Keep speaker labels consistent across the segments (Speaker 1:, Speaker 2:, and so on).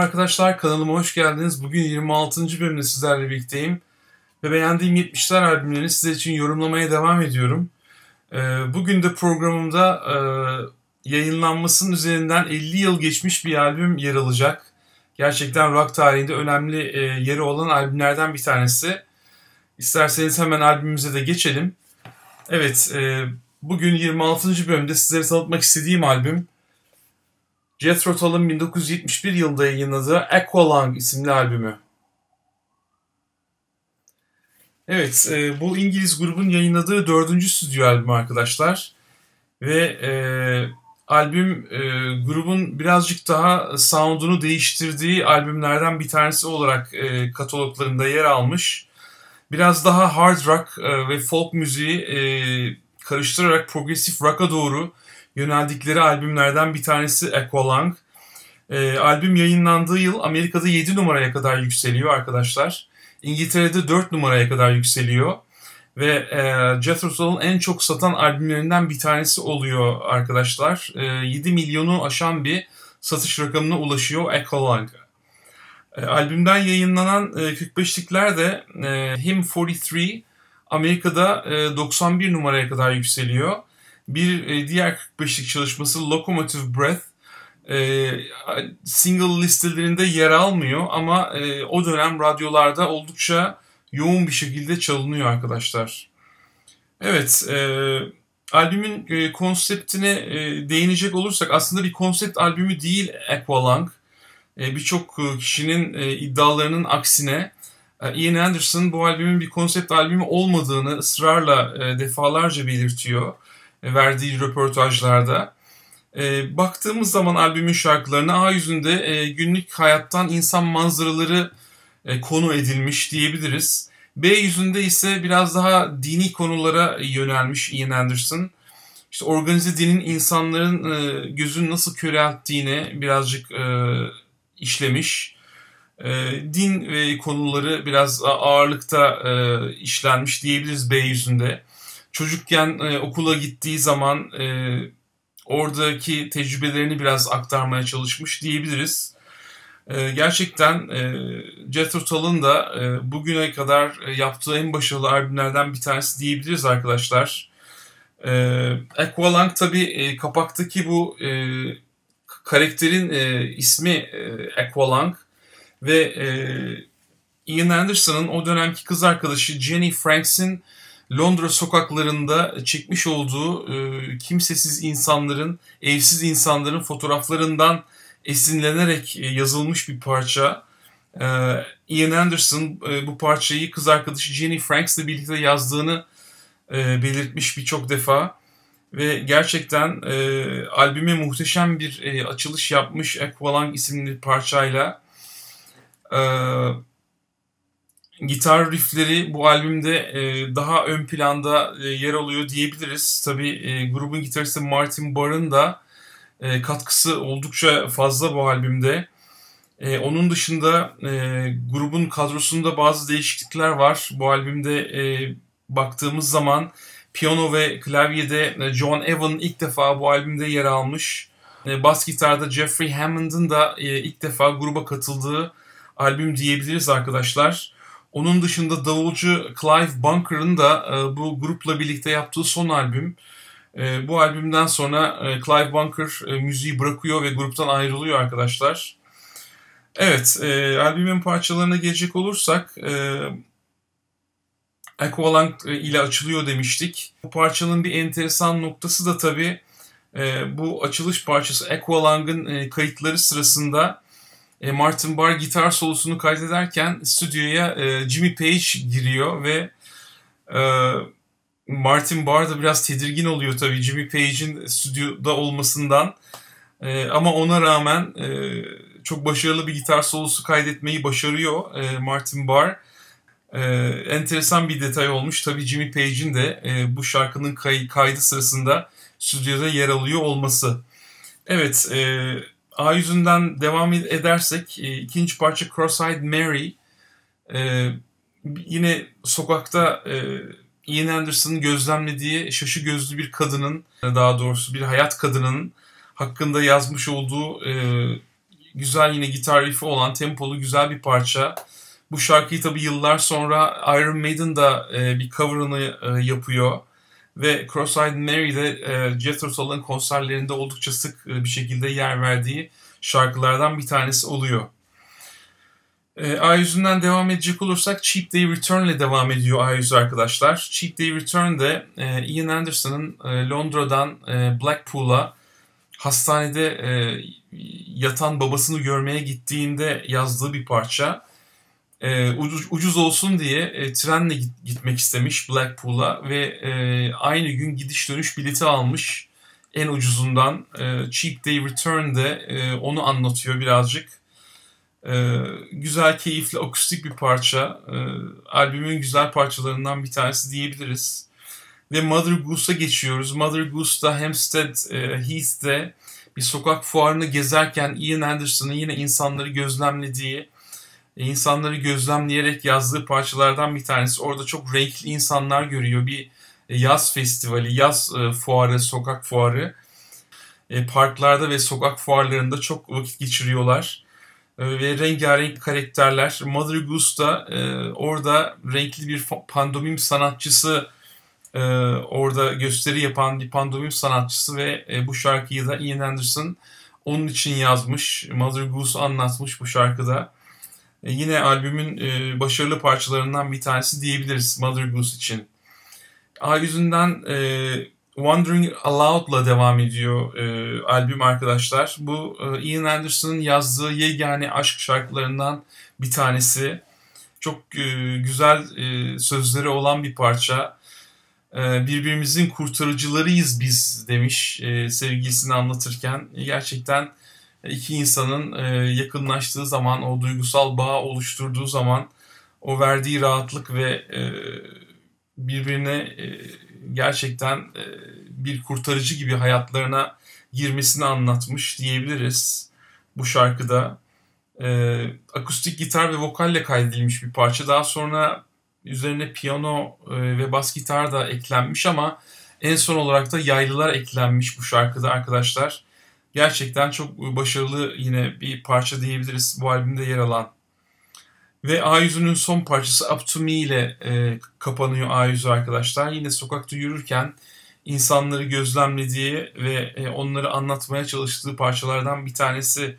Speaker 1: Merhaba arkadaşlar kanalıma hoş geldiniz. Bugün 26. bölümde sizlerle birlikteyim. Ve beğendiğim 70'ler albümlerini sizler için yorumlamaya devam ediyorum. Ee, bugün de programımda e, yayınlanmasının üzerinden 50 yıl geçmiş bir albüm yer alacak. Gerçekten rock tarihinde önemli e, yeri olan albümlerden bir tanesi. İsterseniz hemen albümümüze de geçelim. Evet, e, bugün 26. bölümde sizlere tanıtmak istediğim albüm Jethro Tull'ın 1971 yılında yayınladığı Aqualung isimli albümü. Evet, e, bu İngiliz grubun yayınladığı dördüncü stüdyo albümü arkadaşlar. Ve e, albüm e, grubun birazcık daha sound'unu değiştirdiği albümlerden bir tanesi olarak e, kataloglarında yer almış. Biraz daha hard rock e, ve folk müziği e, karıştırarak progresif rock'a doğru yöneldikleri albümlerden bir tanesi Aqualung. E, albüm yayınlandığı yıl Amerika'da 7 numaraya kadar yükseliyor arkadaşlar. İngiltere'de 4 numaraya kadar yükseliyor. Ve e, Jethro Tull'un en çok satan albümlerinden bir tanesi oluyor arkadaşlar. E, 7 milyonu aşan bir satış rakamına ulaşıyor Aqualung. E, albümden yayınlanan e, 45'likler de e, Him 43 Amerika'da e, 91 numaraya kadar yükseliyor. Bir e, diğer 45'lik çalışması Locomotive Breath e, single listelerinde yer almıyor ama e, o dönem radyolarda oldukça yoğun bir şekilde çalınıyor arkadaşlar. Evet, e, albümün e, konseptine e, değinecek olursak aslında bir konsept albümü değil Aqualung. E, Birçok kişinin e, iddialarının aksine e, Ian Anderson bu albümün bir konsept albümü olmadığını ısrarla e, defalarca belirtiyor verdiği röportajlarda. E, baktığımız zaman albümün şarkılarına A yüzünde e, günlük hayattan insan manzaraları e, konu edilmiş diyebiliriz. B yüzünde ise biraz daha dini konulara yönelmiş Ian Anderson. İşte organize dinin insanların e, gözünü nasıl körelttiğini birazcık e, işlemiş. E, din ve konuları biraz ağırlıkta e, işlenmiş diyebiliriz B yüzünde. Çocukken e, okula gittiği zaman e, oradaki tecrübelerini biraz aktarmaya çalışmış diyebiliriz. E, gerçekten e, Jethro Tull'ın da e, bugüne kadar e, yaptığı en başarılı albümlerden bir tanesi diyebiliriz arkadaşlar. E, Aqualung tabi e, kapaktaki bu e, karakterin e, ismi e, Aqualung ve e, Ian Anderson'ın o dönemki kız arkadaşı Jenny Franks'in Londra sokaklarında çekmiş olduğu e, kimsesiz insanların, evsiz insanların fotoğraflarından esinlenerek e, yazılmış bir parça. E, Ian Anderson e, bu parçayı kız arkadaşı Jenny Franks ile birlikte yazdığını e, belirtmiş birçok defa. Ve gerçekten e, albüme muhteşem bir e, açılış yapmış Aqualung isimli parçayla. Evet gitar riffleri bu albümde e, daha ön planda e, yer alıyor diyebiliriz. Tabi e, grubun gitaristi Martin Barr'ın da e, katkısı oldukça fazla bu albümde. E, onun dışında e, grubun kadrosunda bazı değişiklikler var. Bu albümde e, baktığımız zaman piyano ve klavyede e, John Evan ilk defa bu albümde yer almış. E, bas gitarda Jeffrey Hammond'ın da e, ilk defa gruba katıldığı albüm diyebiliriz arkadaşlar. Onun dışında davulcu Clive Bunker'ın da e, bu grupla birlikte yaptığı son albüm. E, bu albümden sonra e, Clive Bunker müziği bırakıyor ve gruptan ayrılıyor arkadaşlar. Evet, albümün parçalarına gelecek olursak e, Aqualung ile açılıyor demiştik. Bu parçanın bir enteresan noktası da tabii bu açılış parçası Aqualung'ın e, kayıtları sırasında e, Martin Barr gitar solosunu kaydederken stüdyoya e, Jimmy Page giriyor ve e, Martin Barr da biraz tedirgin oluyor tabii Jimmy Page'in stüdyoda olmasından. E, ama ona rağmen e, çok başarılı bir gitar solosu kaydetmeyi başarıyor e, Martin Barr. E, enteresan bir detay olmuş. Tabii Jimmy Page'in de e, bu şarkının kay- kaydı sırasında stüdyoda yer alıyor olması. Evet, e, A yüzünden devam edersek e, ikinci parça Cross-Eyed Mary e, yine sokakta e, Ian Anderson'ın gözlemlediği şaşı gözlü bir kadının daha doğrusu bir hayat kadının hakkında yazmış olduğu güzel yine gitar riffi olan tempolu güzel bir parça. Bu şarkıyı tabi yıllar sonra Iron Maiden da e, bir cover'ını e, yapıyor. Ve Cross-Eyed Mary de e, Jethro Tull'ın konserlerinde oldukça sık e, bir şekilde yer verdiği şarkılardan bir tanesi oluyor. E, A100'ünden devam edecek olursak Cheap Day Return ile devam ediyor A100 arkadaşlar. Cheap Day Return de e, Ian Anderson'ın e, Londra'dan e, Blackpool'a hastanede e, yatan babasını görmeye gittiğinde yazdığı bir parça. E, ucuz, ucuz olsun diye e, trenle git, gitmek istemiş Blackpool'a ve e, aynı gün gidiş dönüş bileti almış en ucuzundan. E, Cheap Day Return'de e, onu anlatıyor birazcık. E, güzel, keyifli, akustik bir parça. E, albümün güzel parçalarından bir tanesi diyebiliriz. Ve Mother Goose'a geçiyoruz. Mother Goose'da Hampstead e, Heath'te bir sokak fuarını gezerken Ian Anderson'ın yine insanları gözlemlediği, insanları gözlemleyerek yazdığı parçalardan bir tanesi. Orada çok renkli insanlar görüyor. Bir e, yaz festivali, yaz e, fuarı, sokak fuarı. Parklarda ve sokak fuarlarında çok vakit geçiriyorlar. Ve rengarenk karakterler. Mother Goose da orada renkli bir pandomim sanatçısı orada gösteri yapan bir pandomim sanatçısı ve bu şarkıyı da Ian Anderson onun için yazmış. Mother Goose anlatmış bu şarkıda. E, yine albümün e, başarılı parçalarından bir tanesi diyebiliriz Mother Goose için. A yüzünden e, Wandering Aloud'la devam ediyor e, albüm arkadaşlar. Bu e, Ian Anderson'ın yazdığı yegane aşk şarkılarından bir tanesi. Çok e, güzel e, sözleri olan bir parça. E, birbirimizin kurtarıcılarıyız biz demiş e, sevgilisini anlatırken. Gerçekten iki insanın e, yakınlaştığı zaman, o duygusal bağ oluşturduğu zaman o verdiği rahatlık ve e, birbirine e, gerçekten bir kurtarıcı gibi hayatlarına girmesini anlatmış diyebiliriz bu şarkıda. Akustik gitar ve vokalle kaydedilmiş bir parça. Daha sonra üzerine piyano ve bas gitar da eklenmiş ama en son olarak da yaylılar eklenmiş bu şarkıda arkadaşlar gerçekten çok başarılı yine bir parça diyebiliriz bu albümde yer alan. Ve A100'ünün son parçası Up To Me ile e, kapanıyor A100 arkadaşlar. Yine sokakta yürürken insanları gözlemlediği ve e, onları anlatmaya çalıştığı parçalardan bir tanesi.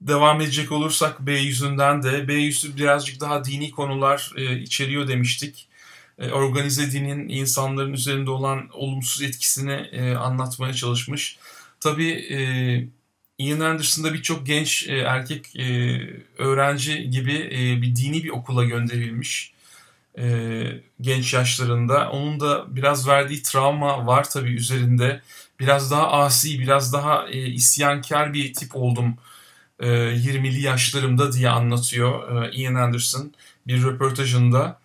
Speaker 1: Devam edecek olursak B yüzünden de B yüzü birazcık daha dini konular e, içeriyor demiştik. E, organize dinin insanların üzerinde olan olumsuz etkisini e, anlatmaya çalışmış. Tabii e, Ian Anderson'da birçok genç e, erkek e, öğrenci gibi e, bir dini bir okula gönderilmiş e, genç yaşlarında. Onun da biraz verdiği travma var tabii üzerinde. Biraz daha asi, biraz daha e, isyankar bir tip oldum e, 20'li yaşlarımda diye anlatıyor e, Ian Anderson bir röportajında.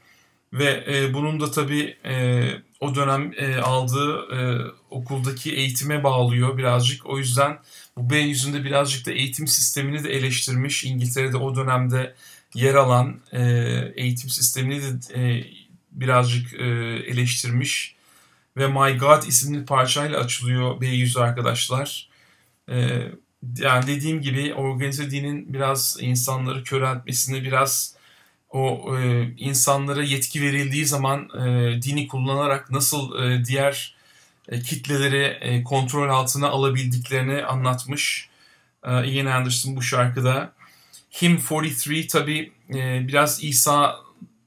Speaker 1: Ve e, bunun da tabii e, o dönem e, aldığı e, okuldaki eğitime bağlıyor birazcık. O yüzden bu B yüzünde birazcık da eğitim sistemini de eleştirmiş. İngiltere'de o dönemde yer alan e, eğitim sistemini de e, birazcık e, eleştirmiş. Ve My God isimli parçayla açılıyor B yüzü arkadaşlar. E, yani dediğim gibi organize dinin biraz insanları köreltmesini, biraz o e, insanlara yetki verildiği zaman e, dini kullanarak nasıl e, diğer e, kitleleri e, kontrol altına alabildiklerini anlatmış e, Ian Anderson bu şarkıda. Him 43 tabi e, biraz İsa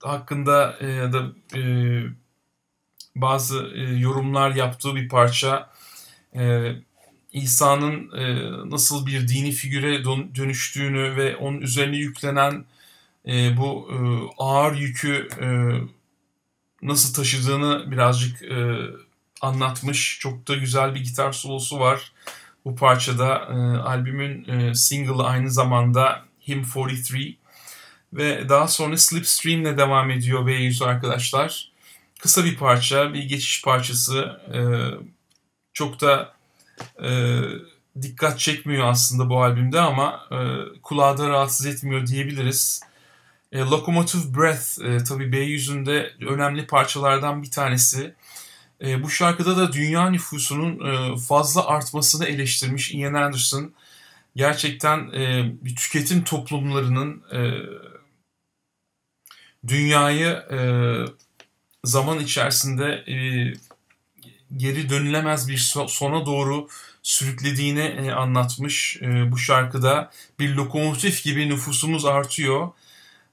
Speaker 1: hakkında e, da e, bazı e, yorumlar yaptığı bir parça. E, İsa'nın e, nasıl bir dini figüre dönüştüğünü ve onun üzerine yüklenen e, bu e, ağır yükü e, nasıl taşıdığını birazcık e, anlatmış. Çok da güzel bir gitar solosu var bu parçada. E, albümün e, single'ı aynı zamanda Him 43 ve daha sonra Slipstream ile devam ediyor B100 arkadaşlar. Kısa bir parça, bir geçiş parçası. E, çok da e, dikkat çekmiyor aslında bu albümde ama e, kulağı da rahatsız etmiyor diyebiliriz. E, Locomotive Breath e, tabii B yüzünde önemli parçalardan bir tanesi. E, bu şarkıda da dünya nüfusunun e, fazla artmasını eleştirmiş Ian Anderson. gerçekten e, bir tüketim toplumlarının e, dünyayı e, zaman içerisinde e, geri dönülemez bir sona doğru sürüklediğini e, anlatmış. E, bu şarkıda bir lokomotif gibi nüfusumuz artıyor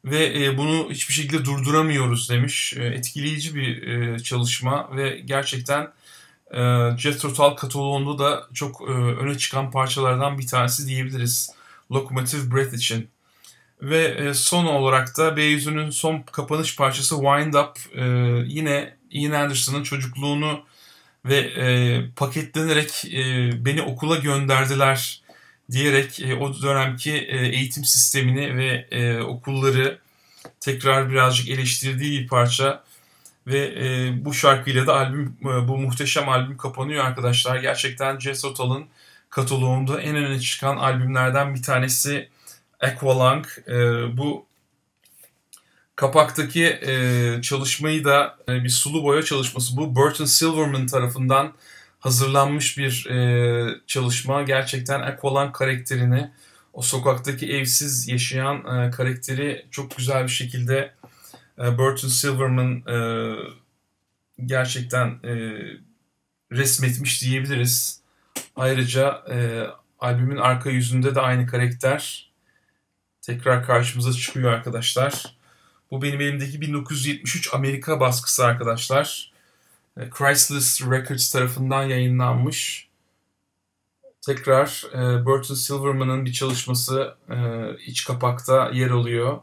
Speaker 1: ve e, bunu hiçbir şekilde durduramıyoruz demiş. E, etkileyici bir e, çalışma ve gerçekten e, Jethro Tull kataloğunda da çok öne çıkan parçalardan bir tanesi diyebiliriz. Locomotive Breath için. Ve son olarak da Beyüzü'nün son kapanış parçası Wind Up yine Ian Anderson'ın çocukluğunu ve paketlenerek beni okula gönderdiler diyerek e, o dönemki e, eğitim sistemini ve e, okulları tekrar birazcık eleştirdiği bir parça ve e, bu şarkıyla da albüm e, bu muhteşem albüm kapanıyor arkadaşlar. Gerçekten Jazz Hotel'ın kataloğunda en öne çıkan albümlerden bir tanesi Aqualung. E, bu kapaktaki e, çalışmayı da e, bir sulu boya çalışması. Bu Burton Silverman tarafından hazırlanmış bir e, çalışma. Gerçekten Aqualung karakterini, o sokaktaki evsiz yaşayan e, karakteri çok güzel bir şekilde e, Burton Silverman e, gerçekten e, resmetmiş diyebiliriz. Ayrıca e, albümün arka yüzünde de aynı karakter tekrar karşımıza çıkıyor arkadaşlar. Bu benim elimdeki 1973 Amerika baskısı arkadaşlar. E, Chrysler Records tarafından yayınlanmış. Tekrar e, Burton Silverman'ın bir çalışması e, iç kapakta yer alıyor.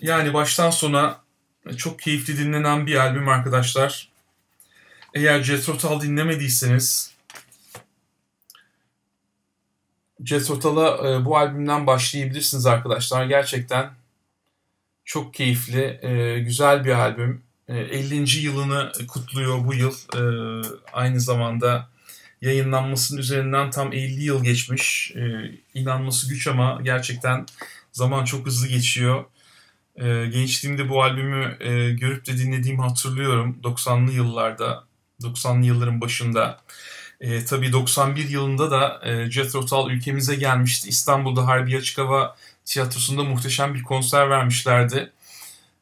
Speaker 1: Yani baştan sona çok keyifli dinlenen bir albüm arkadaşlar. Eğer Jethro Tull dinlemediyseniz Jethro Tull'a e, bu albümden başlayabilirsiniz arkadaşlar. Gerçekten çok keyifli, e, güzel bir albüm. E, 50. yılını kutluyor bu yıl. E, aynı zamanda yayınlanmasının üzerinden tam 50 yıl geçmiş. E, inanması güç ama gerçekten zaman çok hızlı geçiyor. E, gençliğimde bu albümü e, görüp de dinlediğimi hatırlıyorum. 90'lı yıllarda, 90'lı yılların başında. E, tabii 91 yılında da e, Jethro Tull ülkemize gelmişti. İstanbul'da Harbi Açık Hava Tiyatrosu'nda muhteşem bir konser vermişlerdi.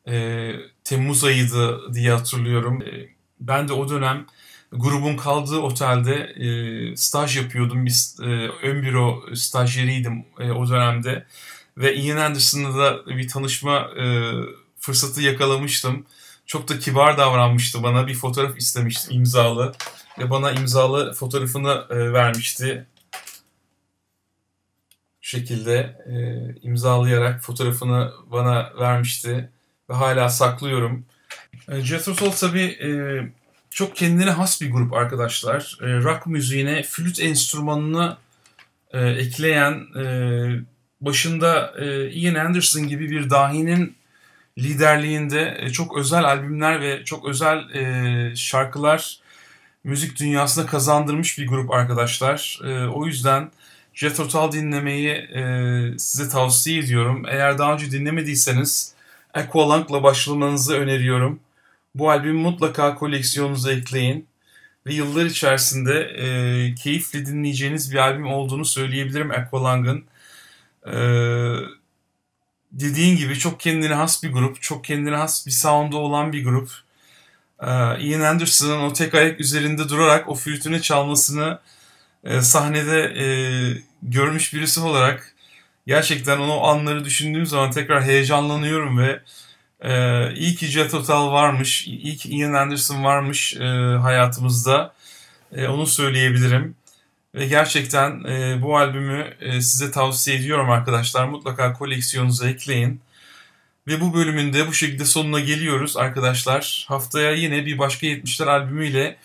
Speaker 1: E, Temmuz ayıydı diye hatırlıyorum. E, ben de o dönem grubun kaldığı otelde e, staj yapıyordum. Biz e, ön büro stajyeriydim e, o dönemde. Ve Ian Anderson'la da bir tanışma e, fırsatı yakalamıştım. Çok da kibar davranmıştı bana. Bir fotoğraf istemiştim imzalı. Ve bana imzalı fotoğrafını e, vermişti. Şekilde e, imzalayarak fotoğrafını bana vermişti. Ve hala saklıyorum. E, Jethro Tull tabii e, çok kendine has bir grup arkadaşlar. E, rock müziğine flüt enstrümanını e, ekleyen e, başında e, Ian Anderson gibi bir dahinin liderliğinde e, çok özel albümler ve çok özel e, şarkılar müzik dünyasına kazandırmış bir grup arkadaşlar. E, o yüzden Jethro Tull dinlemeyi e, size tavsiye ediyorum. Eğer daha önce dinlemediyseniz Aqualung'la başlamanızı öneriyorum. Bu albümü mutlaka koleksiyonunuza ekleyin. Ve yıllar içerisinde e, keyifle dinleyeceğiniz bir albüm olduğunu söyleyebilirim Aqualung'ın. Ee, dediğin gibi çok kendine has bir grup, çok kendine has bir sound'u olan bir grup. Ee, Ian Anderson'ın o tek ayak üzerinde durarak o flütünü çalmasını e, sahnede e, görmüş birisi olarak gerçekten onu anları düşündüğüm zaman tekrar heyecanlanıyorum ve e, iyi ki Jet Total varmış, iyi ki Ian Anderson varmış e, hayatımızda. E, onu söyleyebilirim. Ve gerçekten e, bu albümü e, size tavsiye ediyorum arkadaşlar. Mutlaka koleksiyonunuza ekleyin. Ve bu bölümün de bu şekilde sonuna geliyoruz arkadaşlar. Haftaya yine bir başka 70'ler albümüyle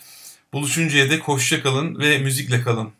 Speaker 1: buluşuncaya dek hoşça kalın ve müzikle kalın.